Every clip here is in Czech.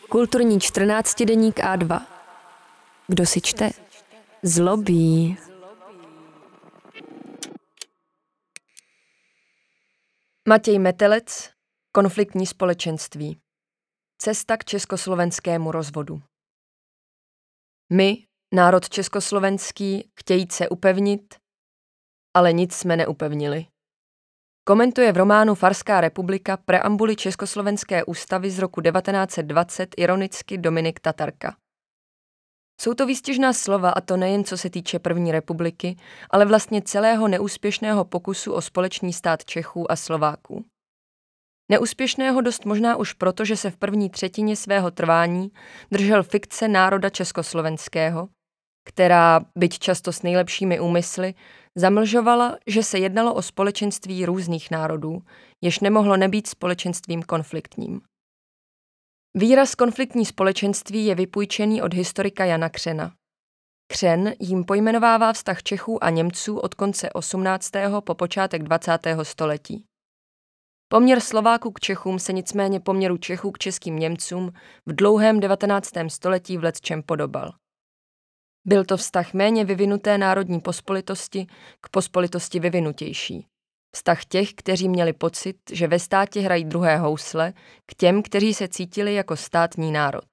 Kulturní 14 deník A2. Kdo si čte? Zlobí. Matěj Metelec, Konfliktní společenství. Cesta k československému rozvodu. My, národ československý, chtějí se upevnit, ale nic jsme neupevnili. Komentuje v románu Farská republika preambuli Československé ústavy z roku 1920 ironicky Dominik Tatarka. Jsou to výstěžná slova a to nejen co se týče první republiky, ale vlastně celého neúspěšného pokusu o společný stát Čechů a Slováků. Neúspěšného dost možná už proto, že se v první třetině svého trvání držel fikce národa československého, která, byť často s nejlepšími úmysly, zamlžovala, že se jednalo o společenství různých národů, jež nemohlo nebýt společenstvím konfliktním. Výraz konfliktní společenství je vypůjčený od historika Jana Křena. Křen jim pojmenovává vztah Čechů a Němců od konce 18. po počátek 20. století. Poměr Slováků k Čechům se nicméně poměru Čechů k českým Němcům v dlouhém 19. století v podobal. Byl to vztah méně vyvinuté národní pospolitosti k pospolitosti vyvinutější. Vztah těch, kteří měli pocit, že ve státě hrají druhé housle, k těm, kteří se cítili jako státní národ.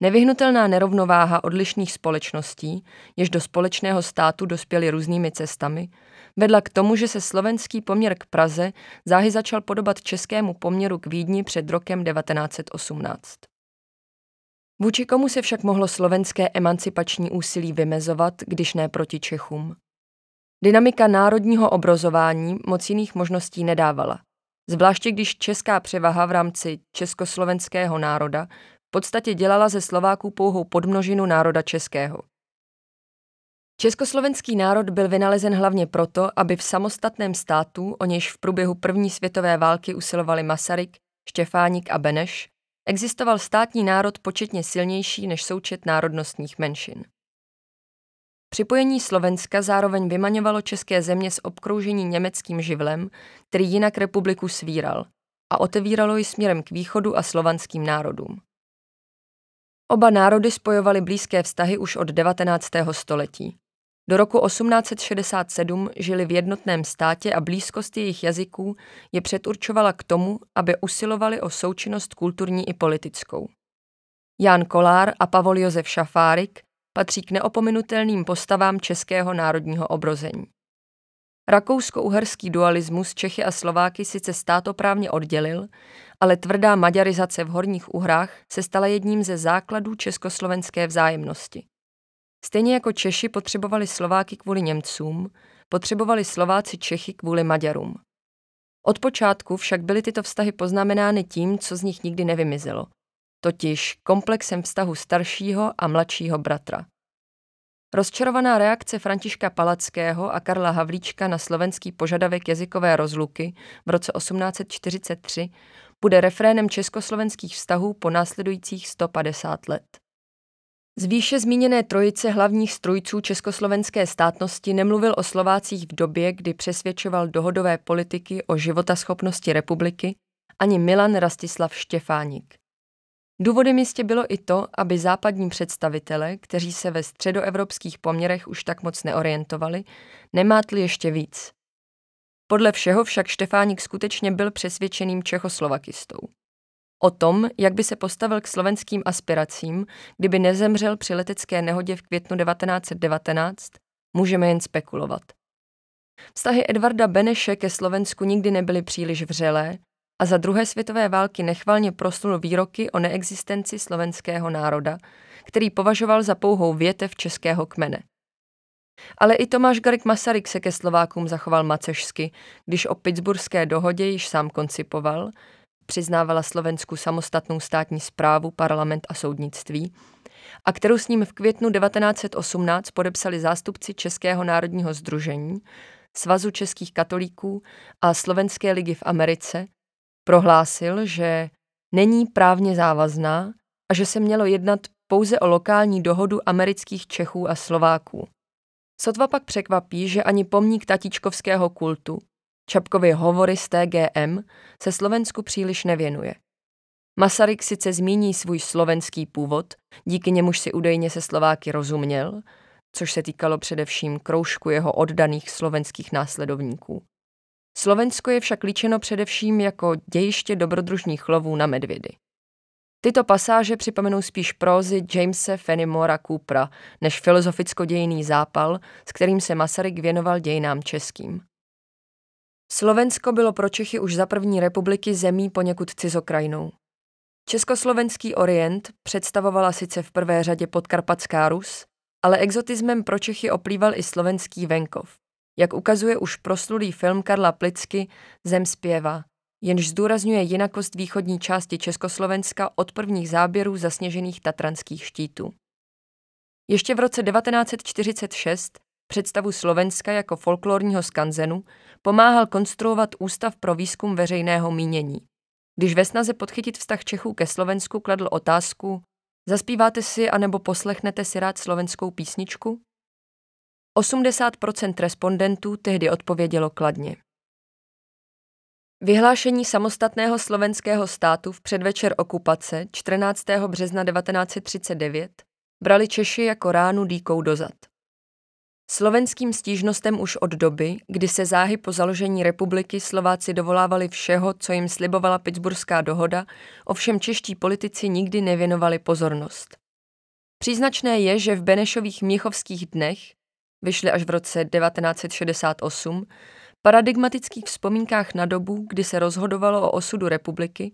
Nevyhnutelná nerovnováha odlišných společností, jež do společného státu dospěly různými cestami, vedla k tomu, že se slovenský poměr k Praze záhy začal podobat českému poměru k Vídni před rokem 1918. Vůči komu se však mohlo slovenské emancipační úsilí vymezovat, když ne proti Čechům? Dynamika národního obrozování moc jiných možností nedávala. Zvláště když česká převaha v rámci československého národa v podstatě dělala ze Slováků pouhou podmnožinu národa českého. Československý národ byl vynalezen hlavně proto, aby v samostatném státu, o nějž v průběhu první světové války usilovali Masaryk, Štěfánik a Beneš, existoval státní národ početně silnější než součet národnostních menšin. Připojení Slovenska zároveň vymaňovalo české země z obkroužení německým živlem, který jinak republiku svíral, a otevíralo ji směrem k východu a slovanským národům. Oba národy spojovaly blízké vztahy už od 19. století. Do roku 1867 žili v jednotném státě a blízkost jejich jazyků je předurčovala k tomu, aby usilovali o součinnost kulturní i politickou. Jan Kolár a Pavol Josef Šafárik patří k neopominutelným postavám českého národního obrození. Rakousko-uherský dualismus Čechy a Slováky sice státoprávně oddělil, ale tvrdá maďarizace v Horních Uhrách se stala jedním ze základů československé vzájemnosti. Stejně jako Češi potřebovali Slováky kvůli Němcům, potřebovali Slováci Čechy kvůli Maďarům. Od počátku však byly tyto vztahy poznamenány tím, co z nich nikdy nevymizelo, totiž komplexem vztahu staršího a mladšího bratra. Rozčarovaná reakce Františka Palackého a Karla Havlíčka na slovenský požadavek jazykové rozluky v roce 1843 bude refrénem československých vztahů po následujících 150 let. Z výše zmíněné trojice hlavních strojců československé státnosti nemluvil o Slovácích v době, kdy přesvědčoval dohodové politiky o životaschopnosti republiky ani Milan Rastislav Štěfánik. Důvodem jistě bylo i to, aby západní představitele, kteří se ve středoevropských poměrech už tak moc neorientovali, nemátli ještě víc. Podle všeho však Štefánik skutečně byl přesvědčeným čechoslovakistou. O tom, jak by se postavil k slovenským aspiracím, kdyby nezemřel při letecké nehodě v květnu 1919, můžeme jen spekulovat. Vztahy Edvarda Beneše ke Slovensku nikdy nebyly příliš vřelé a za druhé světové války nechvalně proslul výroky o neexistenci slovenského národa, který považoval za pouhou větev českého kmene. Ale i Tomáš Garik Masaryk se ke Slovákům zachoval macežsky, když o Pittsburghské dohodě již sám koncipoval, přiznávala Slovensku samostatnou státní zprávu, parlament a soudnictví, a kterou s ním v květnu 1918 podepsali zástupci Českého národního združení, Svazu českých katolíků a Slovenské ligy v Americe, prohlásil, že není právně závazná a že se mělo jednat pouze o lokální dohodu amerických Čechů a Slováků. Sotva pak překvapí, že ani pomník tatičkovského kultu, Čapkovy hovory z TGM se Slovensku příliš nevěnuje. Masaryk sice zmíní svůj slovenský původ, díky němuž si údajně se Slováky rozuměl, což se týkalo především kroužku jeho oddaných slovenských následovníků. Slovensko je však líčeno především jako dějiště dobrodružných lovů na medvědy. Tyto pasáže připomenou spíš prózy Jamese Fenimora Coopera než filozoficko-dějný zápal, s kterým se Masaryk věnoval dějinám českým. Slovensko bylo pro Čechy už za první republiky zemí poněkud cizokrajinou. Československý orient představovala sice v prvé řadě podkarpatská Rus, ale exotismem pro Čechy oplýval i slovenský venkov, jak ukazuje už proslulý film Karla Plicky Zem zpěva, jenž zdůrazňuje jinakost východní části Československa od prvních záběrů zasněžených tatranských štítů. Ještě v roce 1946 představu Slovenska jako folklorního skanzenu pomáhal konstruovat Ústav pro výzkum veřejného mínění. Když ve snaze podchytit vztah Čechů ke Slovensku kladl otázku, zaspíváte si anebo poslechnete si rád slovenskou písničku? 80% respondentů tehdy odpovědělo kladně. Vyhlášení samostatného slovenského státu v předvečer okupace 14. března 1939 brali Češi jako ránu dýkou dozad. Slovenským stížnostem už od doby, kdy se záhy po založení republiky Slováci dovolávali všeho, co jim slibovala Pittsburghská dohoda, ovšem čeští politici nikdy nevěnovali pozornost. Příznačné je, že v Benešových Měchovských dnech, vyšly až v roce 1968, paradigmatických vzpomínkách na dobu, kdy se rozhodovalo o osudu republiky,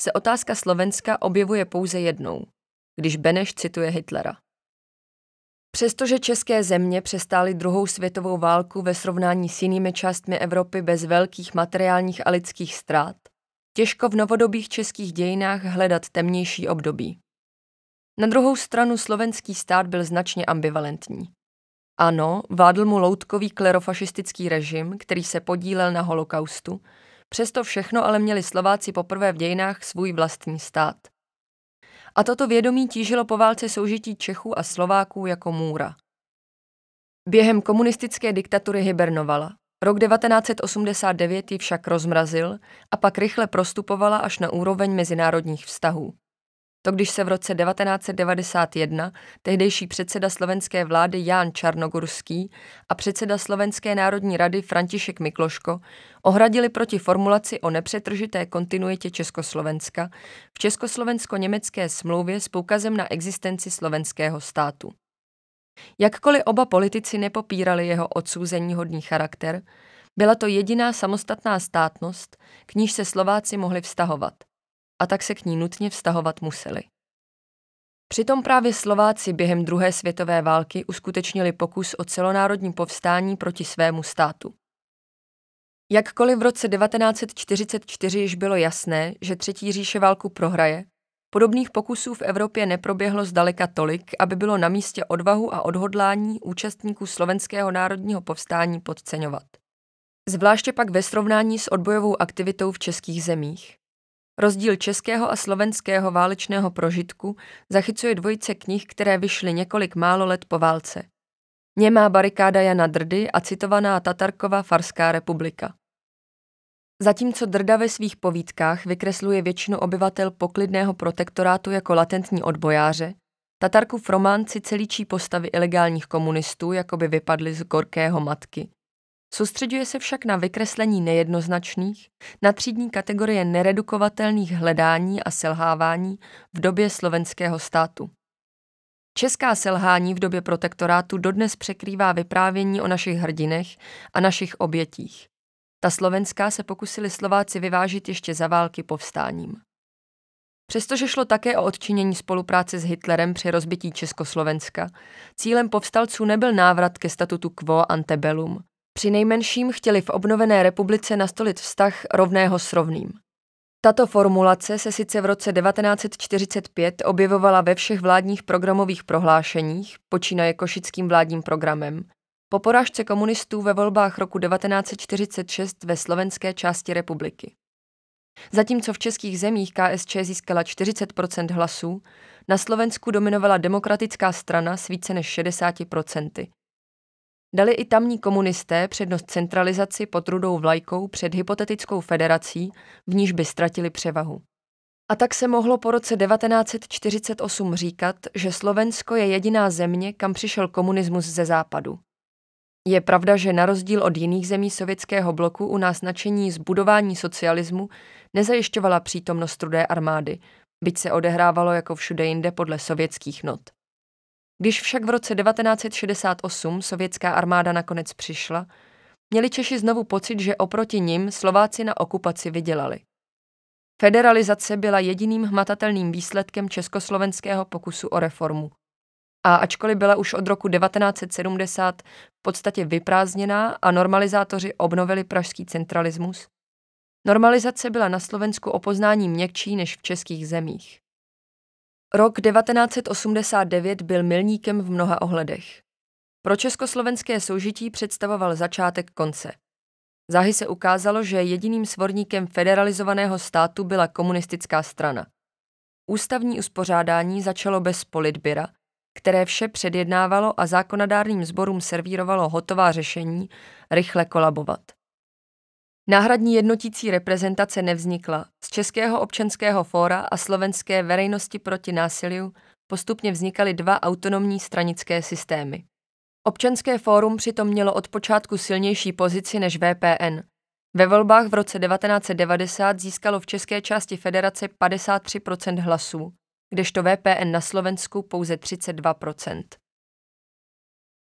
se otázka Slovenska objevuje pouze jednou, když Beneš cituje Hitlera. Přestože české země přestály druhou světovou válku ve srovnání s jinými částmi Evropy bez velkých materiálních a lidských ztrát, těžko v novodobých českých dějinách hledat temnější období. Na druhou stranu slovenský stát byl značně ambivalentní. Ano, vládl mu loutkový klerofašistický režim, který se podílel na holokaustu, přesto všechno ale měli Slováci poprvé v dějinách svůj vlastní stát – a toto vědomí tížilo po válce soužití Čechů a Slováků jako můra. Během komunistické diktatury hibernovala. Rok 1989 ji však rozmrazil a pak rychle prostupovala až na úroveň mezinárodních vztahů. To když se v roce 1991 tehdejší předseda slovenské vlády Ján Čarnogurský a předseda Slovenské národní rady František Mikloško ohradili proti formulaci o nepřetržité kontinuitě Československa v československo-německé smlouvě s poukazem na existenci slovenského státu. Jakkoliv oba politici nepopírali jeho odsouzení hodný charakter, byla to jediná samostatná státnost, k níž se Slováci mohli vztahovat – a tak se k ní nutně vztahovat museli. Přitom právě Slováci během druhé světové války uskutečnili pokus o celonárodní povstání proti svému státu. Jakkoliv v roce 1944 již bylo jasné, že Třetí říše válku prohraje, podobných pokusů v Evropě neproběhlo zdaleka tolik, aby bylo na místě odvahu a odhodlání účastníků slovenského národního povstání podceňovat. Zvláště pak ve srovnání s odbojovou aktivitou v českých zemích. Rozdíl českého a slovenského válečného prožitku zachycuje dvojice knih, které vyšly několik málo let po válce. Němá barikáda Jana Drdy a citovaná Tatarkova Farská republika. Zatímco Drda ve svých povídkách vykresluje většinu obyvatel poklidného protektorátu jako latentní odbojáře, Tatarkův román si celíčí postavy ilegálních komunistů, jako by vypadly z gorkého matky. Soustředuje se však na vykreslení nejednoznačných, na třídní kategorie neredukovatelných hledání a selhávání v době slovenského státu. Česká selhání v době protektorátu dodnes překrývá vyprávění o našich hrdinech a našich obětích. Ta slovenská se pokusili Slováci vyvážit ještě za války povstáním. Přestože šlo také o odčinění spolupráce s Hitlerem při rozbití Československa, cílem povstalců nebyl návrat ke statutu quo antebellum, nejmenším chtěli v obnovené republice nastolit vztah rovného s rovným. Tato formulace se sice v roce 1945 objevovala ve všech vládních programových prohlášeních, počínaje košickým vládním programem, po porážce komunistů ve volbách roku 1946 ve slovenské části republiky. Zatímco v českých zemích KSČ získala 40% hlasů, na Slovensku dominovala demokratická strana s více než 60 Dali i tamní komunisté přednost centralizaci pod rudou vlajkou před hypotetickou federací, v níž by ztratili převahu. A tak se mohlo po roce 1948 říkat, že Slovensko je jediná země, kam přišel komunismus ze západu. Je pravda, že na rozdíl od jiných zemí sovětského bloku u nás nadšení z budování socialismu nezajišťovala přítomnost trudé armády, byť se odehrávalo jako všude jinde podle sovětských not. Když však v roce 1968 sovětská armáda nakonec přišla, měli Češi znovu pocit, že oproti nim Slováci na okupaci vydělali. Federalizace byla jediným hmatatelným výsledkem československého pokusu o reformu. A ačkoliv byla už od roku 1970 v podstatě vyprázdněná a normalizátoři obnovili pražský centralismus, normalizace byla na Slovensku o poznání měkčí než v českých zemích. Rok 1989 byl milníkem v mnoha ohledech. Pro československé soužití představoval začátek konce. Záhy se ukázalo, že jediným svorníkem federalizovaného státu byla komunistická strana. Ústavní uspořádání začalo bez politbyra, které vše předjednávalo a zákonodárným sborům servírovalo hotová řešení rychle kolabovat. Náhradní jednotící reprezentace nevznikla. Z Českého občanského fóra a slovenské veřejnosti proti násiliu postupně vznikaly dva autonomní stranické systémy. Občanské fórum přitom mělo od počátku silnější pozici než VPN. Ve volbách v roce 1990 získalo v české části federace 53% hlasů, kdežto VPN na Slovensku pouze 32%.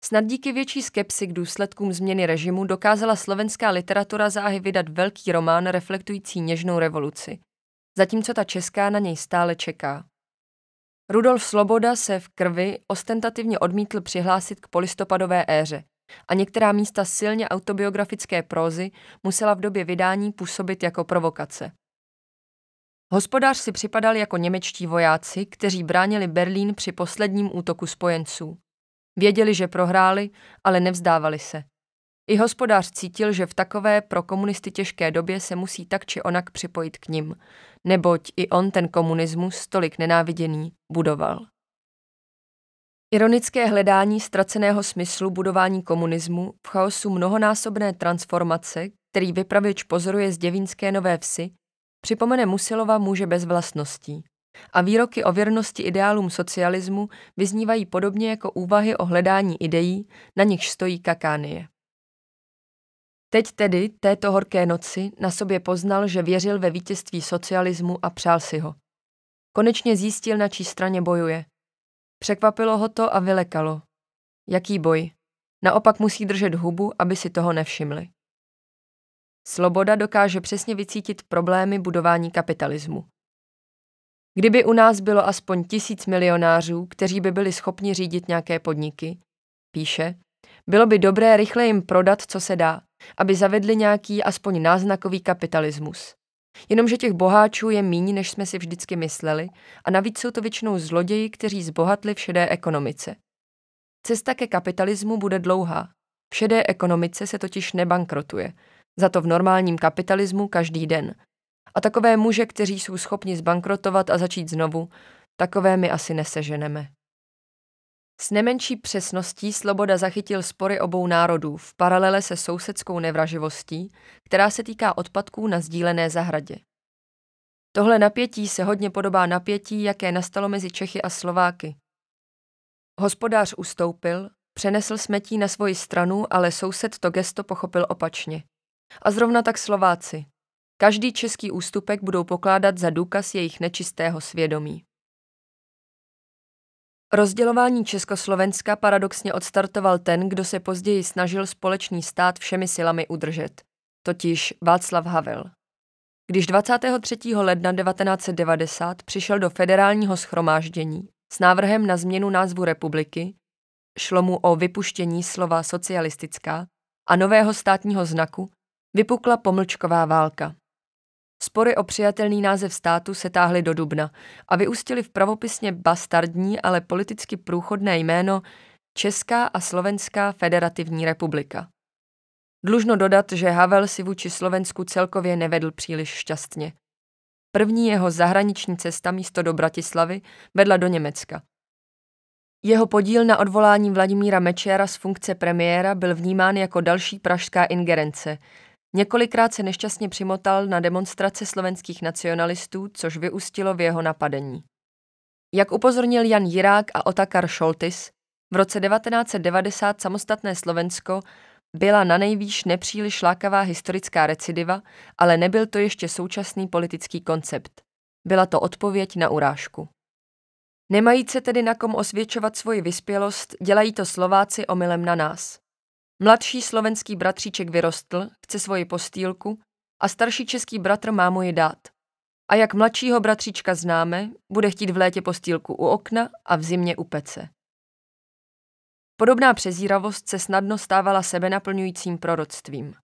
Snad díky větší skepsi k důsledkům změny režimu dokázala slovenská literatura záhy vydat velký román reflektující něžnou revoluci, zatímco ta česká na něj stále čeká. Rudolf Sloboda se v krvi ostentativně odmítl přihlásit k polistopadové éře a některá místa silně autobiografické prózy musela v době vydání působit jako provokace. Hospodář si připadal jako němečtí vojáci, kteří bránili Berlín při posledním útoku spojenců. Věděli, že prohráli, ale nevzdávali se. I hospodář cítil, že v takové pro komunisty těžké době se musí tak či onak připojit k nim, neboť i on ten komunismus, tolik nenáviděný, budoval. Ironické hledání ztraceného smyslu budování komunismu v chaosu mnohonásobné transformace, který vypravěč pozoruje z děvínské nové vsi, připomene Musilova muže bez vlastností. A výroky o věrnosti ideálům socialismu vyznívají podobně jako úvahy o hledání ideí, na nichž stojí kakánie. Teď tedy, této horké noci, na sobě poznal, že věřil ve vítězství socialismu a přál si ho. Konečně zjistil, na čí straně bojuje. Překvapilo ho to a vylekalo. Jaký boj? Naopak musí držet hubu, aby si toho nevšimli. Sloboda dokáže přesně vycítit problémy budování kapitalismu. Kdyby u nás bylo aspoň tisíc milionářů, kteří by byli schopni řídit nějaké podniky, píše, bylo by dobré rychle jim prodat, co se dá, aby zavedli nějaký aspoň náznakový kapitalismus. Jenomže těch boháčů je míň, než jsme si vždycky mysleli, a navíc jsou to většinou zloději, kteří zbohatli v šedé ekonomice. Cesta ke kapitalismu bude dlouhá. V šedé ekonomice se totiž nebankrotuje, za to v normálním kapitalismu každý den. A takové muže, kteří jsou schopni zbankrotovat a začít znovu, takové my asi neseženeme. S nemenší přesností Sloboda zachytil spory obou národů v paralele se sousedskou nevraživostí, která se týká odpadků na sdílené zahradě. Tohle napětí se hodně podobá napětí, jaké nastalo mezi Čechy a Slováky. Hospodář ustoupil, přenesl smetí na svoji stranu, ale soused to gesto pochopil opačně. A zrovna tak Slováci. Každý český ústupek budou pokládat za důkaz jejich nečistého svědomí. Rozdělování Československa paradoxně odstartoval ten, kdo se později snažil společný stát všemi silami udržet, totiž Václav Havel. Když 23. ledna 1990 přišel do federálního schromáždění s návrhem na změnu názvu republiky, šlo mu o vypuštění slova socialistická a nového státního znaku, vypukla pomlčková válka. Spory o přijatelný název státu se táhly do dubna a vyústily v pravopisně bastardní, ale politicky průchodné jméno Česká a Slovenská federativní republika. Dlužno dodat, že Havel si vůči Slovensku celkově nevedl příliš šťastně. První jeho zahraniční cesta místo do Bratislavy vedla do Německa. Jeho podíl na odvolání Vladimíra Mečera z funkce premiéra byl vnímán jako další pražská ingerence, Několikrát se nešťastně přimotal na demonstrace slovenských nacionalistů, což vyústilo v jeho napadení. Jak upozornil Jan Jirák a Otakar Šoltis, v roce 1990 samostatné Slovensko byla na nejvýš nepříliš lákavá historická recidiva, ale nebyl to ještě současný politický koncept. Byla to odpověď na urážku. Nemají se tedy na kom osvědčovat svoji vyspělost, dělají to Slováci omylem na nás. Mladší slovenský bratříček vyrostl, chce svoji postýlku a starší český bratr má mu ji dát. A jak mladšího bratříčka známe, bude chtít v létě postýlku u okna a v zimě u pece. Podobná přezíravost se snadno stávala sebenaplňujícím proroctvím.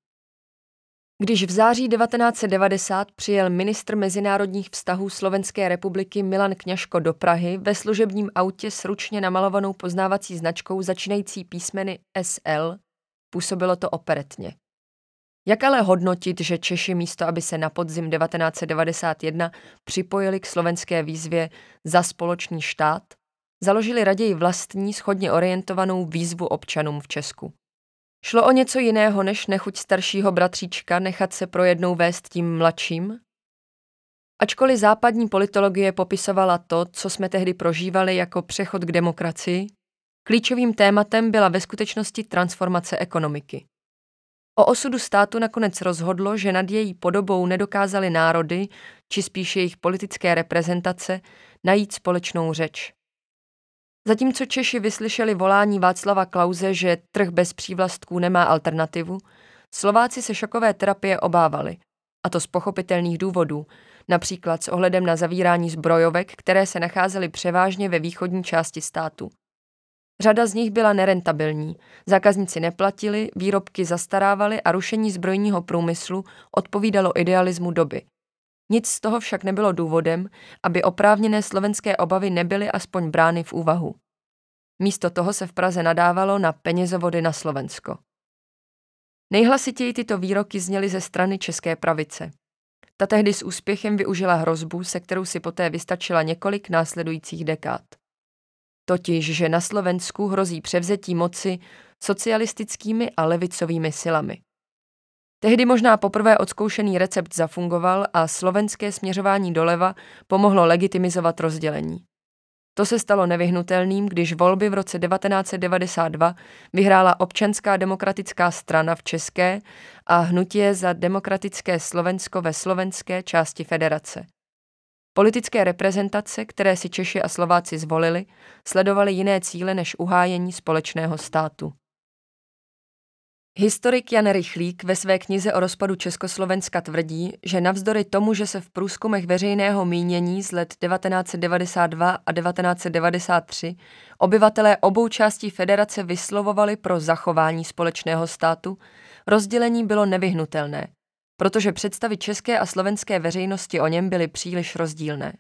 Když v září 1990 přijel ministr mezinárodních vztahů Slovenské republiky Milan Kňažko do Prahy ve služebním autě s ručně namalovanou poznávací značkou začínající písmeny SL, působilo to operetně. Jak ale hodnotit, že Češi místo, aby se na podzim 1991 připojili k slovenské výzvě za společný štát, založili raději vlastní, schodně orientovanou výzvu občanům v Česku. Šlo o něco jiného než nechuť staršího bratříčka nechat se pro jednou vést tím mladším? Ačkoliv západní politologie popisovala to, co jsme tehdy prožívali jako přechod k demokracii, klíčovým tématem byla ve skutečnosti transformace ekonomiky. O osudu státu nakonec rozhodlo, že nad její podobou nedokázali národy, či spíš jejich politické reprezentace, najít společnou řeč. Zatímco Češi vyslyšeli volání Václava Klauze, že trh bez přívlastků nemá alternativu, Slováci se šokové terapie obávali, a to z pochopitelných důvodů, například s ohledem na zavírání zbrojovek, které se nacházely převážně ve východní části státu. Řada z nich byla nerentabilní, zákazníci neplatili, výrobky zastarávaly a rušení zbrojního průmyslu odpovídalo idealismu doby. Nic z toho však nebylo důvodem, aby oprávněné slovenské obavy nebyly aspoň brány v úvahu. Místo toho se v Praze nadávalo na penězovody na Slovensko. Nejhlasitěji tyto výroky zněly ze strany české pravice. Ta tehdy s úspěchem využila hrozbu, se kterou si poté vystačila několik následujících dekád. Totiž, že na Slovensku hrozí převzetí moci socialistickými a levicovými silami. Tehdy možná poprvé odzkoušený recept zafungoval a slovenské směřování doleva pomohlo legitimizovat rozdělení. To se stalo nevyhnutelným, když volby v roce 1992 vyhrála občanská demokratická strana v České a hnutí za demokratické Slovensko ve slovenské části federace. Politické reprezentace, které si Češi a Slováci zvolili, sledovaly jiné cíle než uhájení společného státu. Historik Jan Rychlík ve své knize o rozpadu Československa tvrdí, že navzdory tomu, že se v průzkumech veřejného mínění z let 1992 a 1993 obyvatelé obou částí federace vyslovovali pro zachování společného státu, rozdělení bylo nevyhnutelné, protože představy české a slovenské veřejnosti o něm byly příliš rozdílné.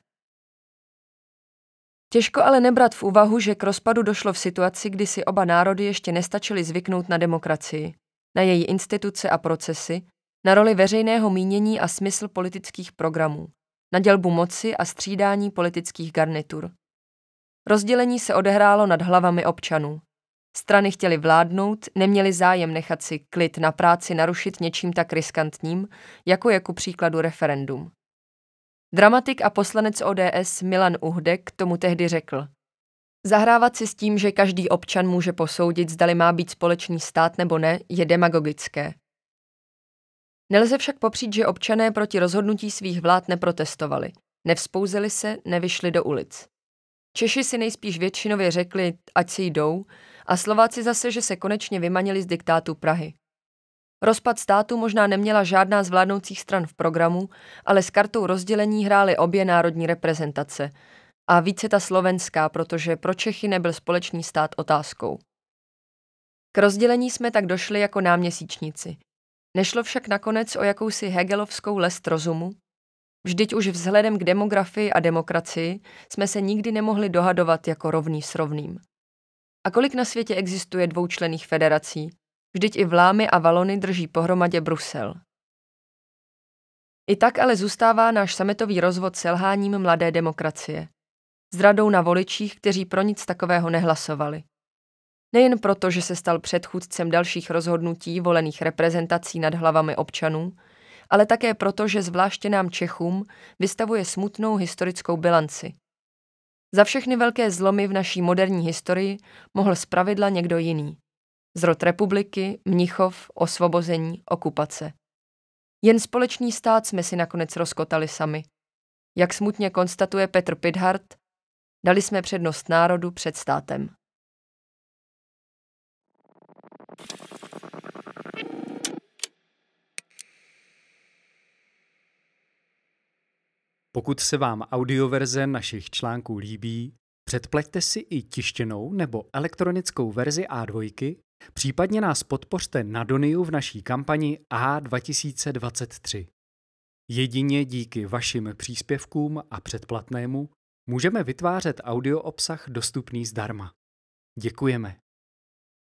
Těžko ale nebrat v úvahu, že k rozpadu došlo v situaci, kdy si oba národy ještě nestačili zvyknout na demokracii na její instituce a procesy, na roli veřejného mínění a smysl politických programů, na dělbu moci a střídání politických garnitur. Rozdělení se odehrálo nad hlavami občanů. Strany chtěly vládnout, neměli zájem nechat si klid na práci narušit něčím tak riskantním, jako je ku příkladu referendum. Dramatik a poslanec ODS Milan Uhdek tomu tehdy řekl – Zahrávat si s tím, že každý občan může posoudit, zdali má být společný stát nebo ne, je demagogické. Nelze však popřít, že občané proti rozhodnutí svých vlád neprotestovali, nevzpouzeli se, nevyšli do ulic. Češi si nejspíš většinově řekli, ať si jdou, a Slováci zase, že se konečně vymanili z diktátu Prahy. Rozpad státu možná neměla žádná z vládnoucích stran v programu, ale s kartou rozdělení hrály obě národní reprezentace – a více ta slovenská, protože pro Čechy nebyl společný stát otázkou. K rozdělení jsme tak došli jako náměsíčníci. Nešlo však nakonec o jakousi hegelovskou lest rozumu? Vždyť už vzhledem k demografii a demokracii jsme se nikdy nemohli dohadovat jako rovný s rovným. A kolik na světě existuje dvoučlených federací? Vždyť i Vlámy a Valony drží pohromadě Brusel. I tak ale zůstává náš sametový rozvod selháním mladé demokracie zradou na voličích, kteří pro nic takového nehlasovali. Nejen proto, že se stal předchůdcem dalších rozhodnutí volených reprezentací nad hlavami občanů, ale také proto, že zvláště nám Čechům vystavuje smutnou historickou bilanci. Za všechny velké zlomy v naší moderní historii mohl zpravidla někdo jiný. Zrod republiky, Mnichov, osvobození, okupace. Jen společný stát jsme si nakonec rozkotali sami. Jak smutně konstatuje Petr Pidhart, dali jsme přednost národu před státem. Pokud se vám audioverze našich článků líbí, předpleťte si i tištěnou nebo elektronickou verzi A2, případně nás podpořte na Doniu v naší kampani A2023. Jedině díky vašim příspěvkům a předplatnému můžeme vytvářet audio obsah dostupný zdarma. Děkujeme.